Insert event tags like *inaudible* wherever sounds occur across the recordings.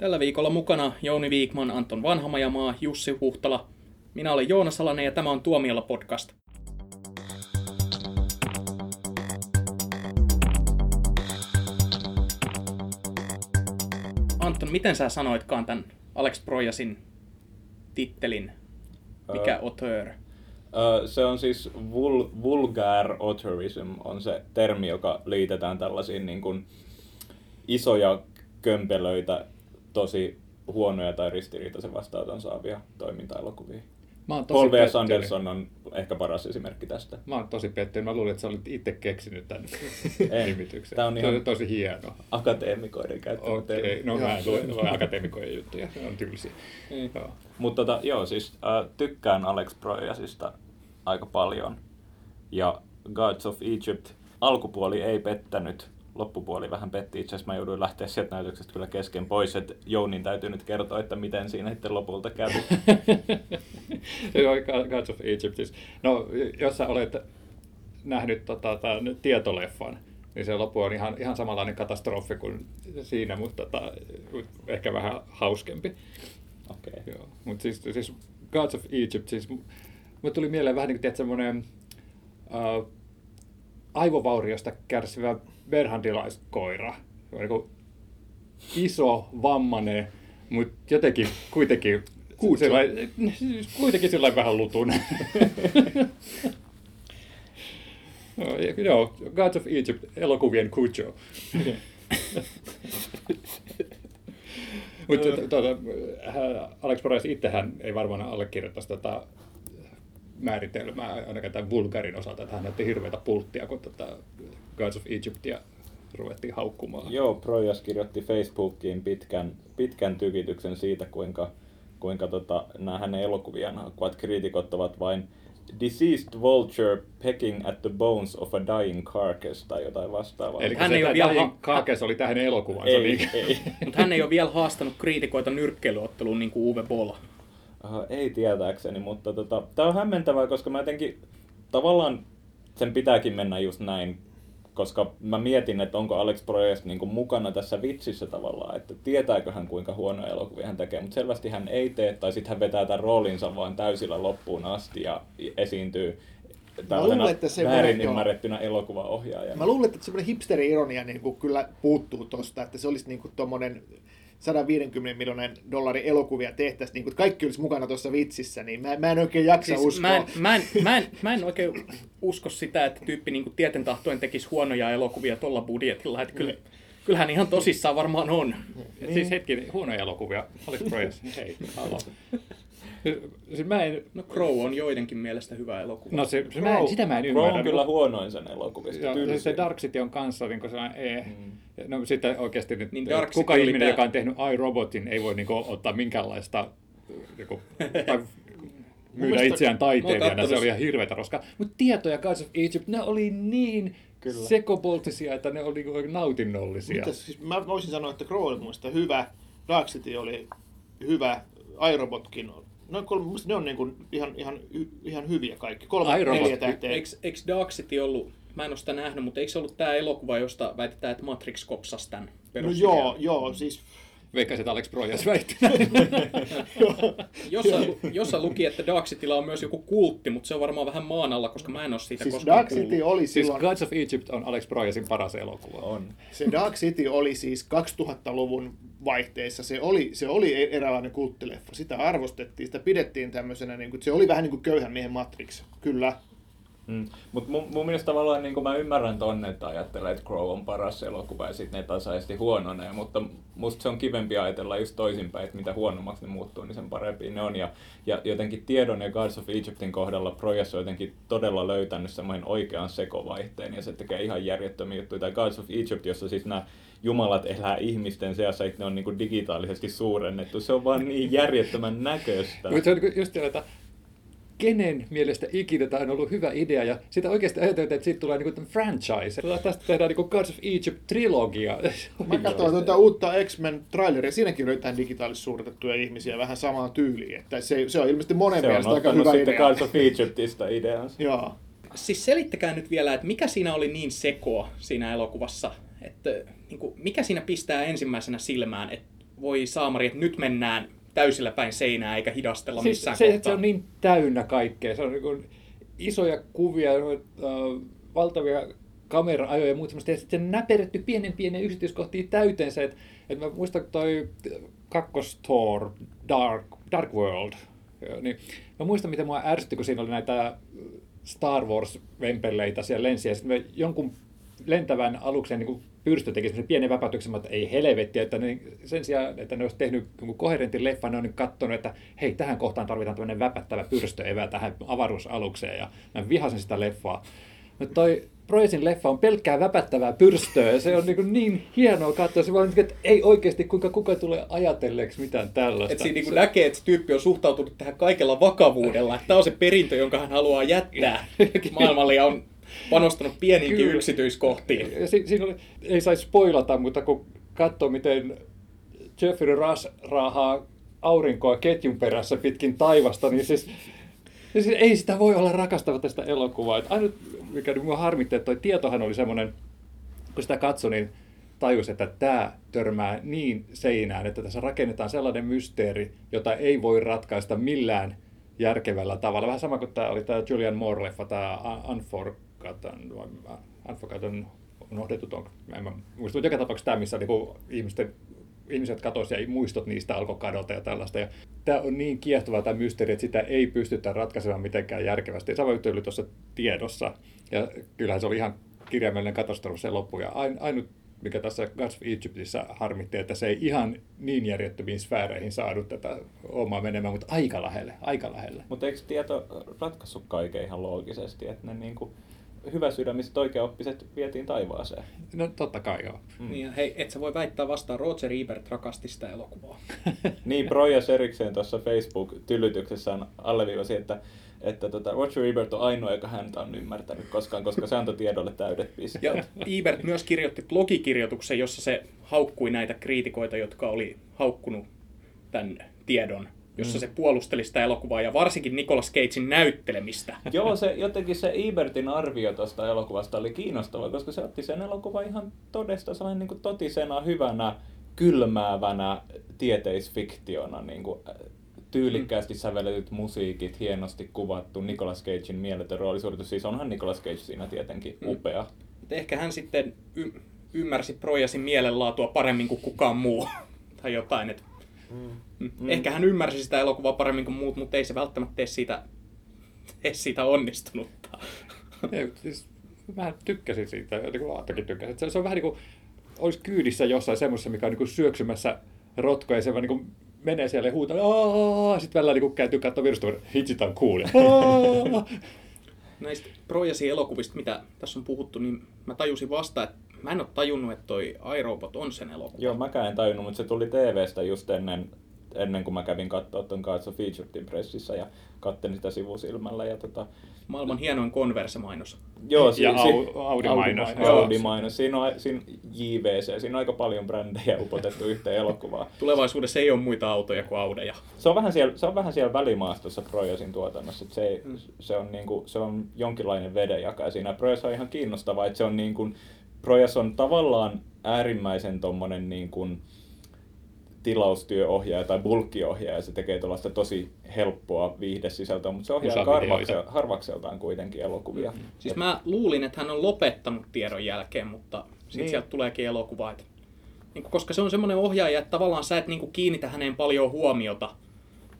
Tällä viikolla mukana Jouni Viikman, Anton Vanhamajamaa, Jussi Huhtala. Minä olen Joona Salanen ja tämä on Tuomiolla podcast. Anton, miten sä sanoitkaan tämän Alex Projasin tittelin? Mikä uh, auteur? Uh, se on siis vul, vulgar auteurism on se termi, joka liitetään tällaisiin niin kuin, isoja kömpelöitä, tosi huonoja tai ristiriitaisen vastaanoton saavia toiminta-elokuvia. Paul W. Anderson on ehkä paras esimerkki tästä. Mä oon tosi pettynyt. Mä luulin, että sä olit itse keksinyt tämän *laughs* nimityksen. Tämä on ihan on tosi hieno. Akateemikoiden käyttämä Okei, okay. no mä en lue, akateemikoiden juttuja. Se on tylsiä. Niin. Mutta tota, joo, siis äh, tykkään Alex Proyasista aika paljon. Ja Gods of Egypt alkupuoli ei pettänyt loppupuoli vähän petti. Itse asiassa mä jouduin lähteä sieltä näytöksestä kyllä kesken pois, että Jounin täytyy nyt kertoa, että miten siinä sitten lopulta kävi. *laughs* Gods of Egypt. Siis. No, jos sä olet nähnyt tota, tämän tietoleffan, niin se loppu on ihan, ihan samanlainen katastrofi kuin siinä, mutta tota, ehkä vähän hauskempi. Okei. Okay. Mutta siis, siis Gods of Egypt, siis mulle tuli mieleen vähän niin kuin semmoinen uh, aivovauriosta kärsivä berhandilaiskoira. Niin iso, vammanen, mutta jotenkin kuitenkin sellainen, kuitenkin sellainen vähän lutun. *laughs* no, joo, Gods of Egypt, elokuvien Cujo. Mutta tuota, Alex Proyas itsehän ei varmaan allekirjoittaisi tätä määritelmää ainakaan tämän vulgarin osalta, että hän näytti hirveätä pulttia, kun tätä Gods of Egyptia ruvettiin haukkumaan. Joo, Projas kirjoitti Facebookiin pitkän, pitkän tykityksen siitä, kuinka, kuinka tota, nämä hänen elokuviaan haukkuvat kriitikot ovat vain Deceased vulture pecking at the bones of a dying carcass tai jotain vastaavaa. Eli hän ei ole vielä ha- carcass oli tähän elokuvansa. Ei, niin... ei. Mutta hän ei ole vielä haastanut kriitikoita nyrkkeilyotteluun niin kuin Uwe Boll. Uh, ei tietääkseni, mutta tota, tämä on hämmentävää, koska mä jotenkin tavallaan sen pitääkin mennä just näin, koska mä mietin, että onko Alex Proyas niin kuin mukana tässä vitsissä tavallaan, että tietääkö hän kuinka huono elokuvia hän tekee, mutta selvästi hän ei tee, tai sitten hän vetää tämän roolinsa vain täysillä loppuun asti ja esiintyy tällaisena väärin ymmärrettynä elokuvaohjaajana. Mä luulen, että semmoinen hipsteri-ironia niin kuin kyllä puuttuu tuosta, että se olisi niin kuin tommonen 150 miljoonan dollarin elokuvia tehtäisiin, niin kuin kaikki olisi mukana tuossa vitsissä, niin mä, mä en oikein jaksa siis uskoa. Mä en, mä, en, mä, *laughs* en, mä en oikein usko sitä, että tyyppi niin tieten tahtoen tekisi huonoja elokuvia tuolla budjetilla. Että kyllä, kyllähän ihan tosissaan varmaan on. Niin. Siis hetki, huonoja elokuvia. Alex Proyas, *laughs* hei, halo. Siis mä en... No Crow on joidenkin mielestä hyvä elokuva. No se, se mä en, sitä mä en ymmärrä. Crow on kyllä huonoin sen elokuvista. Ja, se Dark City on kanssa niin sellainen, ee. Mm. No sitten oikeasti nyt, niin Dark kuka ihminen, joka on tehnyt iRobotin, ei voi niin kuin, ottaa minkäänlaista joku, tai *laughs* myydä itseään taiteilijana, se oli ihan hirveätä roskaa. Mutta tietoja Gods of Egypt, ne oli niin Kyllä. sekoboltisia, että ne oli niin nautinnollisia. Mutta siis mä voisin sanoa, että Crow oli hyvä, Dark City oli hyvä, iRobotkin No kolme, ne on niin kuin ihan, ihan, ihan hyviä kaikki. Kolme, neljä tähteä. Eikö, eikö Dark City ollut, mä en ole sitä nähnyt, mutta eikö se ollut tämä elokuva, josta väitetään, että Matrix kopsasi tämän No joo, joo, siis Veikkasin, että Alex Projas väitti *laughs* jossa, luki, että Dark Cityllä on myös joku kultti, mutta se on varmaan vähän maan alla, koska mä en ole siitä siis koskaan Dark City kuullut. oli siis silloin... Siis Gods of Egypt on Alex Projasin paras elokuva. On. Se Dark City oli siis 2000-luvun vaihteessa. Se oli, se oli e- eräänlainen kulttileffa. Sitä arvostettiin, sitä pidettiin tämmöisenä, niin kuin, se oli vähän niin kuin köyhän miehen Matrix. Kyllä, Mm. Mutta mun, mun mielestä tavallaan niin mä ymmärrän tonne, että ajattelee, että Crow on paras elokuva ja sitten ne tasaisesti huononee, mutta musta se on kivempi ajatella just toisinpäin, että mitä huonommaksi ne muuttuu, niin sen parempi ne on. Ja, ja jotenkin tiedon ja Gods of Egyptin kohdalla Projas on jotenkin todella löytänyt semmoinen oikean sekovaihteen ja se tekee ihan järjettömiä juttuja. Tai Gods of Egypt, jossa siis nämä jumalat elää ihmisten seassa, että ne on niin digitaalisesti suurennettu. Se on vaan niin järjettömän näköistä. Mutta se on just että kenen mielestä ikinä tämä on ollut hyvä idea, ja sitä oikeasti ajateltiin, että siitä tulee niin franchise. Tästä tehdään niin Gods of Egypt-trilogia. *laughs* Mä katsoin tuota uutta X-Men traileria, siinäkin löytää digitaalisesti suoritettuja ihmisiä vähän samaan tyyliin, että se, se on ilmeisesti monen se mielestä aika hyvä idea. Gods of Egyptistä ideansa. Joo. Siis selittäkää nyt vielä, että mikä siinä oli niin sekoa siinä elokuvassa, että niin kuin, mikä siinä pistää ensimmäisenä silmään, että voi saamari, että nyt mennään täysillä päin seinää eikä hidastella siis missään se, kohtaa. se on niin täynnä kaikkea. Se on niin isoja kuvia, äh, valtavia kamera-ajoja ja muuta semmoista, ja sitten se näperretty pienen pienen yksityiskohtiin täyteensä. Että et mä muistan toi kakkostor Dark, Dark World, niin mä muistan, miten mua ärsytti, kun siinä oli näitä Star Wars-vempeleitä siellä lensi, ja sitten jonkun lentävän aluksen niin pyrstö teki semmoisen pienen väpätyksen, että ei helvetti, että ne, sen sijaan, että ne olisi tehnyt koherentin leffan, ne on nyt katsonut, että hei, tähän kohtaan tarvitaan tämmöinen väpättävä pyrstö tähän avaruusalukseen, ja mä vihasin sitä leffaa. Mutta toi Proesin leffa on pelkkää väpättävää pyrstöä ja se on niin, niin hienoa katsoa. Se vaan, niinku, että ei oikeasti kuinka kuka tulee ajatelleeksi mitään tällaista. Että siinä niin näkee, että se tyyppi on suhtautunut tähän kaikella vakavuudella. Että tämä on se perintö, jonka hän haluaa jättää *laughs* maailmalle ja on panostanut pieniinkin Kyllä. yksityiskohtiin. Ja si- siinä oli, ei saisi spoilata, mutta kun katsoo, miten Jeffrey Rush raahaa aurinkoa ketjun perässä pitkin taivasta, niin siis siis ei sitä voi olla rakastava tästä elokuvaa. Et ainut, mikä minua harmitti, että toi tietohan oli semmoinen, kun sitä katsoi, niin tajus, että tämä törmää niin seinään, että tässä rakennetaan sellainen mysteeri, jota ei voi ratkaista millään järkevällä tavalla. Vähän sama kuin tämä oli tämä Julian Moore-leffa, tämä Unforgotten, Unforgotten unohdetut on, en mä muista, joka tapauksessa tämä, missä niinku ihmisten ihmiset katosi ja muistot niistä alkoi kadota ja tällaista. Ja tämä on niin kiehtova tämä mysteeri, että sitä ei pystytä ratkaisemaan mitenkään järkevästi. Sama juttu oli tuossa tiedossa. Ja kyllähän se oli ihan kirjaimellinen katastrofi se loppu. Ja ainut, mikä tässä Gods of Egyptissä harmitti, että se ei ihan niin järjettömiin sfääreihin saanut tätä omaa menemään, mutta aika lähelle, aika lähelle. Mutta eikö tieto ratkaissut kaiken ihan loogisesti, että ne niinku hyvä sydämiset oikeaoppiset vietiin taivaaseen. No totta kai joo. Mm. Niin, hei, et sä voi väittää vastaan, Roger Ebert rakasti sitä elokuvaa. *laughs* niin, Projas erikseen tuossa Facebook-tylytyksessään alleviivasi, että että tota, Roger Ebert on ainoa, joka häntä on ymmärtänyt koskaan, koska se antoi tiedolle täydet pisteet. Ja Ebert myös kirjoitti blogikirjoituksen, jossa se haukkui näitä kriitikoita, jotka oli haukkunut tämän tiedon jossa mm. se puolusteli sitä elokuvaa ja varsinkin Nicolas Cagein näyttelemistä. *laughs* Joo, se, jotenkin se Ibertin arvio tuosta elokuvasta oli kiinnostava, koska se otti sen elokuvan ihan todesta sellainen niin kuin totisena, hyvänä, kylmäävänä tieteisfiktiona. Niin kuin, äh, tyylikkäästi sävelletyt musiikit, hienosti kuvattu, Nicolas Cagein mieletön roolisuoritus. Siis onhan Nicolas Cage siinä tietenkin mm. upea. Mm. Ehkä hän sitten y- ymmärsi Projasin mielenlaatua paremmin kuin kukaan muu. *laughs* tai jotain, että Mm. mm. Ehkä hän ymmärsi sitä elokuvaa paremmin kuin muut, mutta ei se välttämättä tee siitä, tee siitä onnistunutta. ei, siis, mä tykkäsin siitä, niin kuin Aattokin tykkäsi. Se, se on vähän niin kuin olisi kyydissä jossain semmoisessa, mikä on niin kuin syöksymässä rotkoja ja se vaan niin kuin menee siellä ja huutaa, sitten välillä niin kääntyy katsoa virusta, hitsit on cool. Näistä Projasi elokuvista, mitä tässä on puhuttu, niin mä tajusin vasta, että Mä en ole tajunnut, että toi iRobot on sen elokuva. Joo, mäkään en tajunnut, mutta se tuli TVstä just ennen, ennen kuin mä kävin katsoa ton Cards Featured pressissä ja kattelin sitä sivusilmällä. Ja tota... Maailman hienoin Converse-mainos. Joo, si- ja si- Audi-mainos. Audi-mainos. Siinä on, siinä JVC, siinä on aika paljon brändejä upotettu yhteen elokuvaan. *laughs* Tulevaisuudessa ei ole muita autoja kuin Audeja. Se on vähän siellä, se on vähän siellä välimaastossa Projasin tuotannossa. Että se, ei, hmm. se, on niinku, se on jonkinlainen vedenjakaja siinä. Projas on ihan kiinnostava, että se on niin kuin, Projas on tavallaan äärimmäisen tommonen niin kuin tilaustyöohjaaja tai bulkkiohjaaja. Se tekee tuollaista tosi helppoa viihdesisältöä, mutta se ohjaa harvaksel, harvakseltaan kuitenkin elokuvia. Mm-hmm. Siis mä luulin, että hän on lopettanut tiedon jälkeen, mutta sitten niin. sieltä tuleekin elokuva. Että, niin kuin, koska se on semmoinen ohjaaja, että tavallaan sä et niin kuin, kiinnitä häneen paljon huomiota.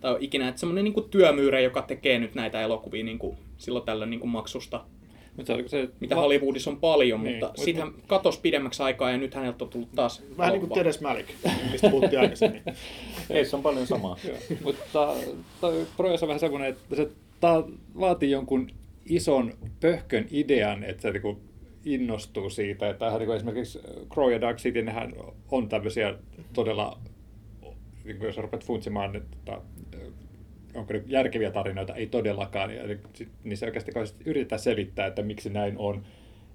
Tai ikinä, että semmoinen niin työmyyrä, joka tekee nyt näitä elokuvia niin kuin, silloin tällöin niin kuin maksusta mutta se, se, mitä va- Hollywoodissa on paljon, niin, mutta sitten hän katosi pidemmäksi aikaa ja nyt häneltä on tullut taas Vähän niin kuin Teres Malik, mistä puhuttiin aikaisemmin. *laughs* Ei, se on paljon samaa. *laughs* mutta toi Projas on vähän semmoinen, että se ta, vaatii jonkun ison pöhkön idean, että se niin innostuu siitä. Että niin esimerkiksi Crow ja Dark City, nehän on tämmöisiä todella, niin jos rupeat funtsimaan, että onko ne järkeviä tarinoita, ei todellakaan. Ja niin se oikeasti yritetään selittää, että miksi näin on.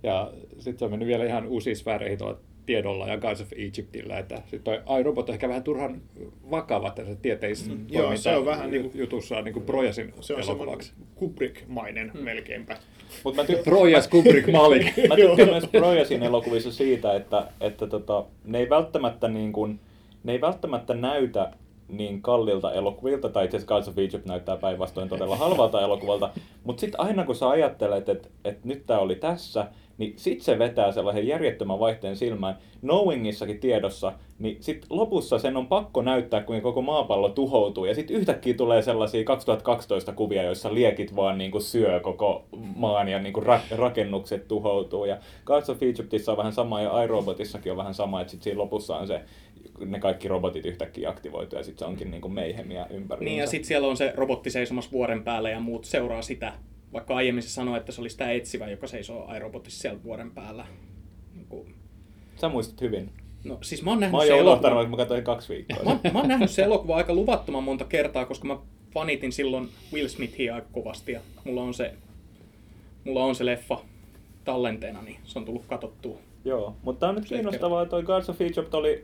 Ja sitten se on mennyt vielä ihan uusiin sfääreihin tuolla tiedolla ja Gods of Egyptillä, että sitten toi iRobot on ehkä vähän turhan vakava tässä tieteis mm, Joo, se on vähän niin jutussa niin kuin Projasin Se on elokuvaksi. Kubrick-mainen mm. melkeinpä. Mut mä ty- Projas Kubrick Malik. *laughs* mä tykkään myös Projasin elokuvissa siitä, että, että tota, ne ei välttämättä niin kuin, ne ei välttämättä näytä niin kallilta elokuvilta, tai itse asiassa of Egypt näyttää päinvastoin todella halvalta elokuvalta, mutta sitten aina kun sä ajattelet, että, että nyt tämä oli tässä, niin sit se vetää sellaisen järjettömän vaihteen silmään. Knowingissakin tiedossa, niin sit lopussa sen on pakko näyttää, kuinka koko maapallo tuhoutuu. Ja sitten yhtäkkiä tulee sellaisia 2012 kuvia, joissa liekit vaan niinku syö koko maan ja niinku ra- rakennukset tuhoutuu. Ja Gods of Egyptissa on vähän sama ja iRobotissakin on vähän sama, että sit siinä lopussa on se ne kaikki robotit yhtäkkiä aktivoituu ja sitten se onkin niinku meihemiä ympäri. Niin ja sitten siellä on se robotti seisomassa vuoren päällä ja muut seuraa sitä vaikka aiemmin se sanoi, että se oli sitä etsivä, joka seisoo aerobotissa siellä vuoden päällä. Niin kuin... Sä muistat hyvin. No siis mä oon nähnyt mä oon se elokuva. että mä katsoin kaksi viikkoa. mä, mä oon nähnyt se elokuva aika luvattoman monta kertaa, koska mä fanitin silloin Will Smithia aika kovasti ja mulla on se, mulla on se leffa tallenteena, niin se on tullut katsottua. Joo, mutta on nyt kiinnostavaa, että toi Guards of Egypt oli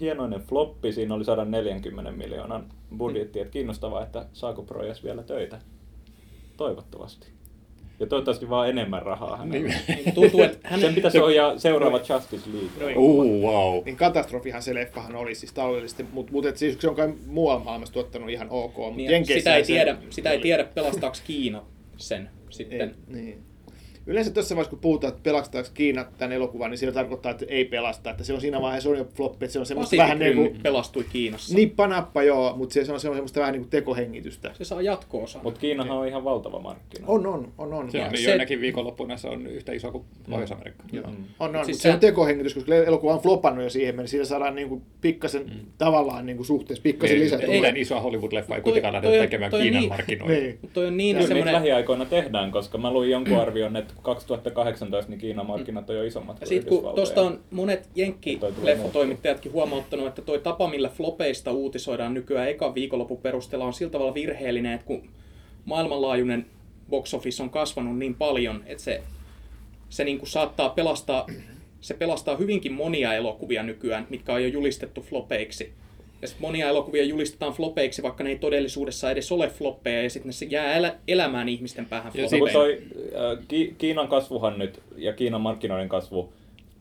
hienoinen floppi, siinä oli 140 miljoonan budjetti, että kiinnostavaa, että saako Projas vielä töitä. Toivottavasti. Ja toivottavasti vaan enemmän rahaa hänelle. Niin, tuntuu, että hänen... Sen pitäisi ohjaa seuraava Justice League. No, uh, wow. Niin katastrofihan se leffahan oli siis taloudellisesti, mutta mut, siis se on kai muualla maailmassa tuottanut ihan ok. Mutta niin, sitä ei, tiedä, sitä ei tiedä, pelastaako Kiina sen sitten. Ei, niin. Yleensä tässä vaiheessa, kun puhutaan, että pelastaako Kiina tämän elokuvan, niin se tarkoittaa, että ei pelasta. Että se on siinä vaiheessa on jo floppi, että se on semmoista vähän niin kuin... pelastui Kiinassa. Nippanappa joo, mutta se on, se on semmoista vähän niin kuin tekohengitystä. Se saa jatkoosa. Mutta Kiinahan on ihan valtava markkina. On, on, on. on. Se on se... joinakin viikonloppuna se on yhtä iso kuin mm. Pohjois-Amerikka. Mm. On, on, siis mutta se... se on tekohengitys, koska elokuva on flopannut jo siihen mennessä. Siinä saadaan niin kuin pikkasen mm. tavallaan niin kuin suhteessa pikkasen lisää. Ei, iso Hollywood-leffa ei kuitenkaan lähdetä tekemään Kiinan markkinoille. Niin. Toi on niin semmoinen... lähiaikoina tehdään, koska mä luin jonkun arvion, että 2008 2018 niin Kiinan markkinat on jo isommat kuin Sitten kun tuosta on monet jenkki-leffatoimittajatkin huomauttanut, että toi tapa, millä flopeista uutisoidaan nykyään ekan viikonlopun perusteella on sillä tavalla virheellinen, että kun maailmanlaajuinen box office on kasvanut niin paljon, että se, se niin kuin saattaa pelastaa, se pelastaa hyvinkin monia elokuvia nykyään, mitkä on jo julistettu flopeiksi. Ja sitten monia elokuvia julistetaan flopeiksi, vaikka ne ei todellisuudessa edes ole floppeja, ja sitten ne jää elä, elämään ihmisten päähän flopeiksi. Toi, äh, Ki- Kiinan kasvuhan nyt, ja Kiinan markkinoiden kasvu,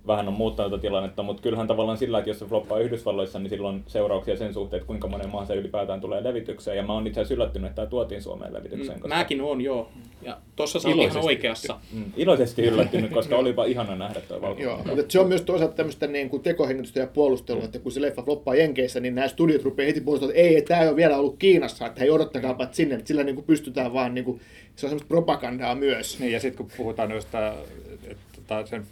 vähän on muuttanut tätä tilannetta, mutta kyllähän tavallaan sillä, että jos se floppaa Yhdysvalloissa, niin silloin seurauksia sen suhteen, että kuinka monen maahan se ylipäätään tulee levitykseen. Ja mä oon itse asiassa yllättynyt, että tämä tuotiin Suomeen levitykseen. Mm, koska... Mäkin on, joo. Ja tossa sä ihan oikeassa. Mm, iloisesti yllättynyt, koska olipa ihana nähdä tuo valko. Joo, mutta se on myös toisaalta tämmöistä niin kuin tekohengitystä ja puolustelua, että kun se leffa floppaa Jenkeissä, niin nämä studiot rupeaa heti puolustamaan, että ei, ei tämä ei ole vielä ollut Kiinassa, että hei odottakaapa että sinne, että sillä niin kuin pystytään vaan, niin kuin, se on semmoista propagandaa myös. Niin, ja sitten kun puhutaan noista, että sen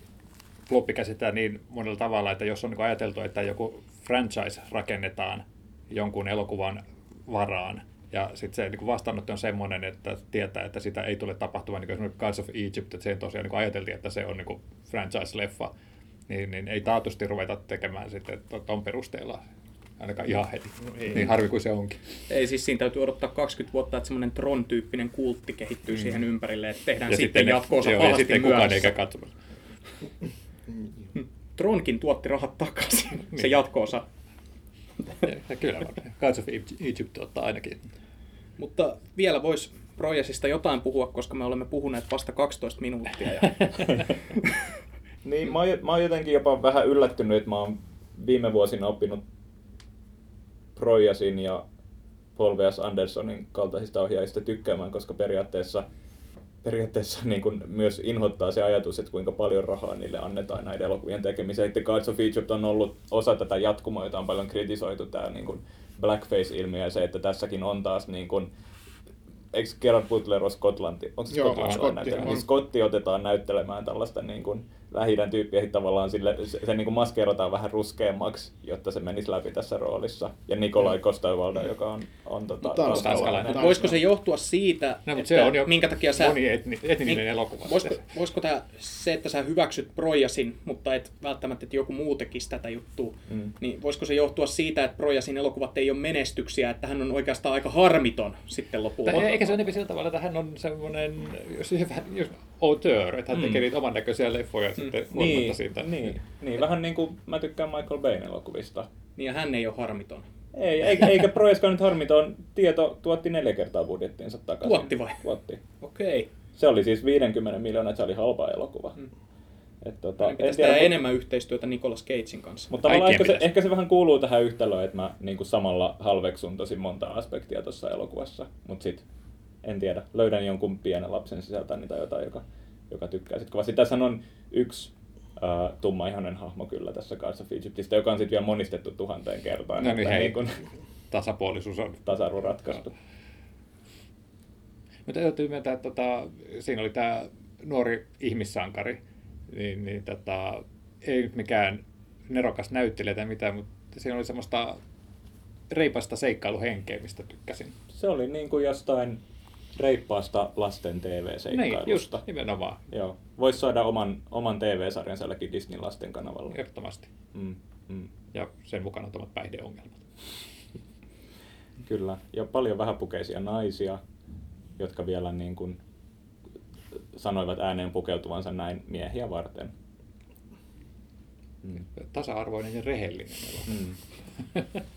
floppi käsittää niin monella tavalla, että jos on niin ajateltu, että joku franchise rakennetaan jonkun elokuvan varaan, ja sitten se niin vastaanotto on semmoinen, että tietää, että sitä ei tule tapahtumaan, niin kuin esimerkiksi Gods of Egypt, että se tosiaan niin ajateltiin, että se on niin franchise-leffa, niin, niin ei taatusti ruveta tekemään sitten tuon perusteella ainakaan ihan heti. No ei. Niin harvi kuin se onkin. Ei siis siinä täytyy odottaa 20 vuotta, että semmoinen Tron-tyyppinen kultti kehittyy mm. siihen ympärille, että tehdään ja sitten, sitten jatko-osa joo, ja sitten kukaan eikä katsomassa. Tronkin tuotti rahat takaisin, *laughs* niin. se jatko-osa. Ja, kyllä, Gods of Egypt tuottaa ainakin. Mutta vielä voisi Projasista jotain puhua, koska me olemme puhuneet vasta 12 minuuttia. Ja... *laughs* niin, mä oon, mä oon jotenkin jopa vähän yllättynyt, että mä oon viime vuosina oppinut Projasin ja Paul V.S. Andersonin kaltaisista ohjaajista tykkäämään, koska periaatteessa – periaatteessa niin kuin myös inhottaa se ajatus, että kuinka paljon rahaa niille annetaan näiden elokuvien tekemiseen. Sitten Gods of Egypt on ollut osa tätä jatkumoa, jota on paljon kritisoitu, tämä niin kuin blackface-ilmiö ja se, että tässäkin on taas niin kuin, eikö Gerard Butler ole Skotlanti? Onko se Joo, Skotti, niin Skotti otetaan näyttelemään tällaista niin kuin, lähi tyyppiä tavallaan sille, se, se niin kuin maskeerataan vähän ruskeammaksi, jotta se menisi läpi tässä roolissa. Ja Nikolai Kostaivalda, joka on, on tota, tanskalainen. Voisiko se johtua siitä, no, että se on jo minkä takia sä... etninen niin, elokuva. Voisiko, voisiko tämä, se, että sä hyväksyt Projasin, mutta et välttämättä, että joku muu tekisi tätä juttua, mm. niin voisiko se johtua siitä, että Projasin elokuvat ei ole menestyksiä, että hän on oikeastaan aika harmiton sitten lopulta? Eikä se ole sillä tavalla, että hän on semmoinen, jos, jos auteur, että hän tekee mm. niitä oman näköisiä leffoja sitten mm. niin, siitä. Niin, niin, vähän niin kuin mä tykkään Michael Bayn elokuvista. Niin ja hän ei ole harmiton. Ei, eikä, eikä Projeskaan nyt harmiton. Tieto tuotti neljä kertaa budjettiinsa takaisin. Tuotti vai? Tuotti. Okei. Okay. Se oli siis 50 miljoonaa, se oli halpa elokuva. Mm. Et tota, en tiedä, mutta... enemmän yhteistyötä Nicolas Cagein kanssa. Mutta ehkä se, ehkä se vähän kuuluu tähän yhtälöön, että mä niin kuin samalla halveksun tosi monta aspektia tuossa elokuvassa. Mutta sitten en tiedä, löydän jonkun pienen lapsen sisältä tai jotain, joka, joka tykkää sitten kovasti. Tässä on yksi uh, tummaihoinen hahmo kyllä tässä Guards of Egyptistä, joka on sitten vielä monistettu tuhanteen kertaan. No niin, hei, niin kun... tasapuolisuus on. Tasa-arvo ratkaistu. Mutta täytyy myöntää, että tota, siinä oli tämä nuori ihmissankari, niin, niin tota, ei nyt mikään nerokas näyttelijä tai mitään, mutta siinä oli semmoista reipasta seikkailuhenkeä, mistä tykkäsin. Se oli niin kuin jostain reippaasta lasten TV-seikkailusta. Niin, just, nimenomaan. Joo. Voisi saada oman, oman TV-sarjan sielläkin Disney lasten kanavalla. Ehdottomasti. Mm, mm. Ja sen mukana tuomat päihdeongelmat. Kyllä. Ja paljon vähäpukeisia naisia, jotka vielä niin kuin sanoivat ääneen pukeutuvansa näin miehiä varten. Mm. Tasa-arvoinen ja rehellinen. Mm. *laughs*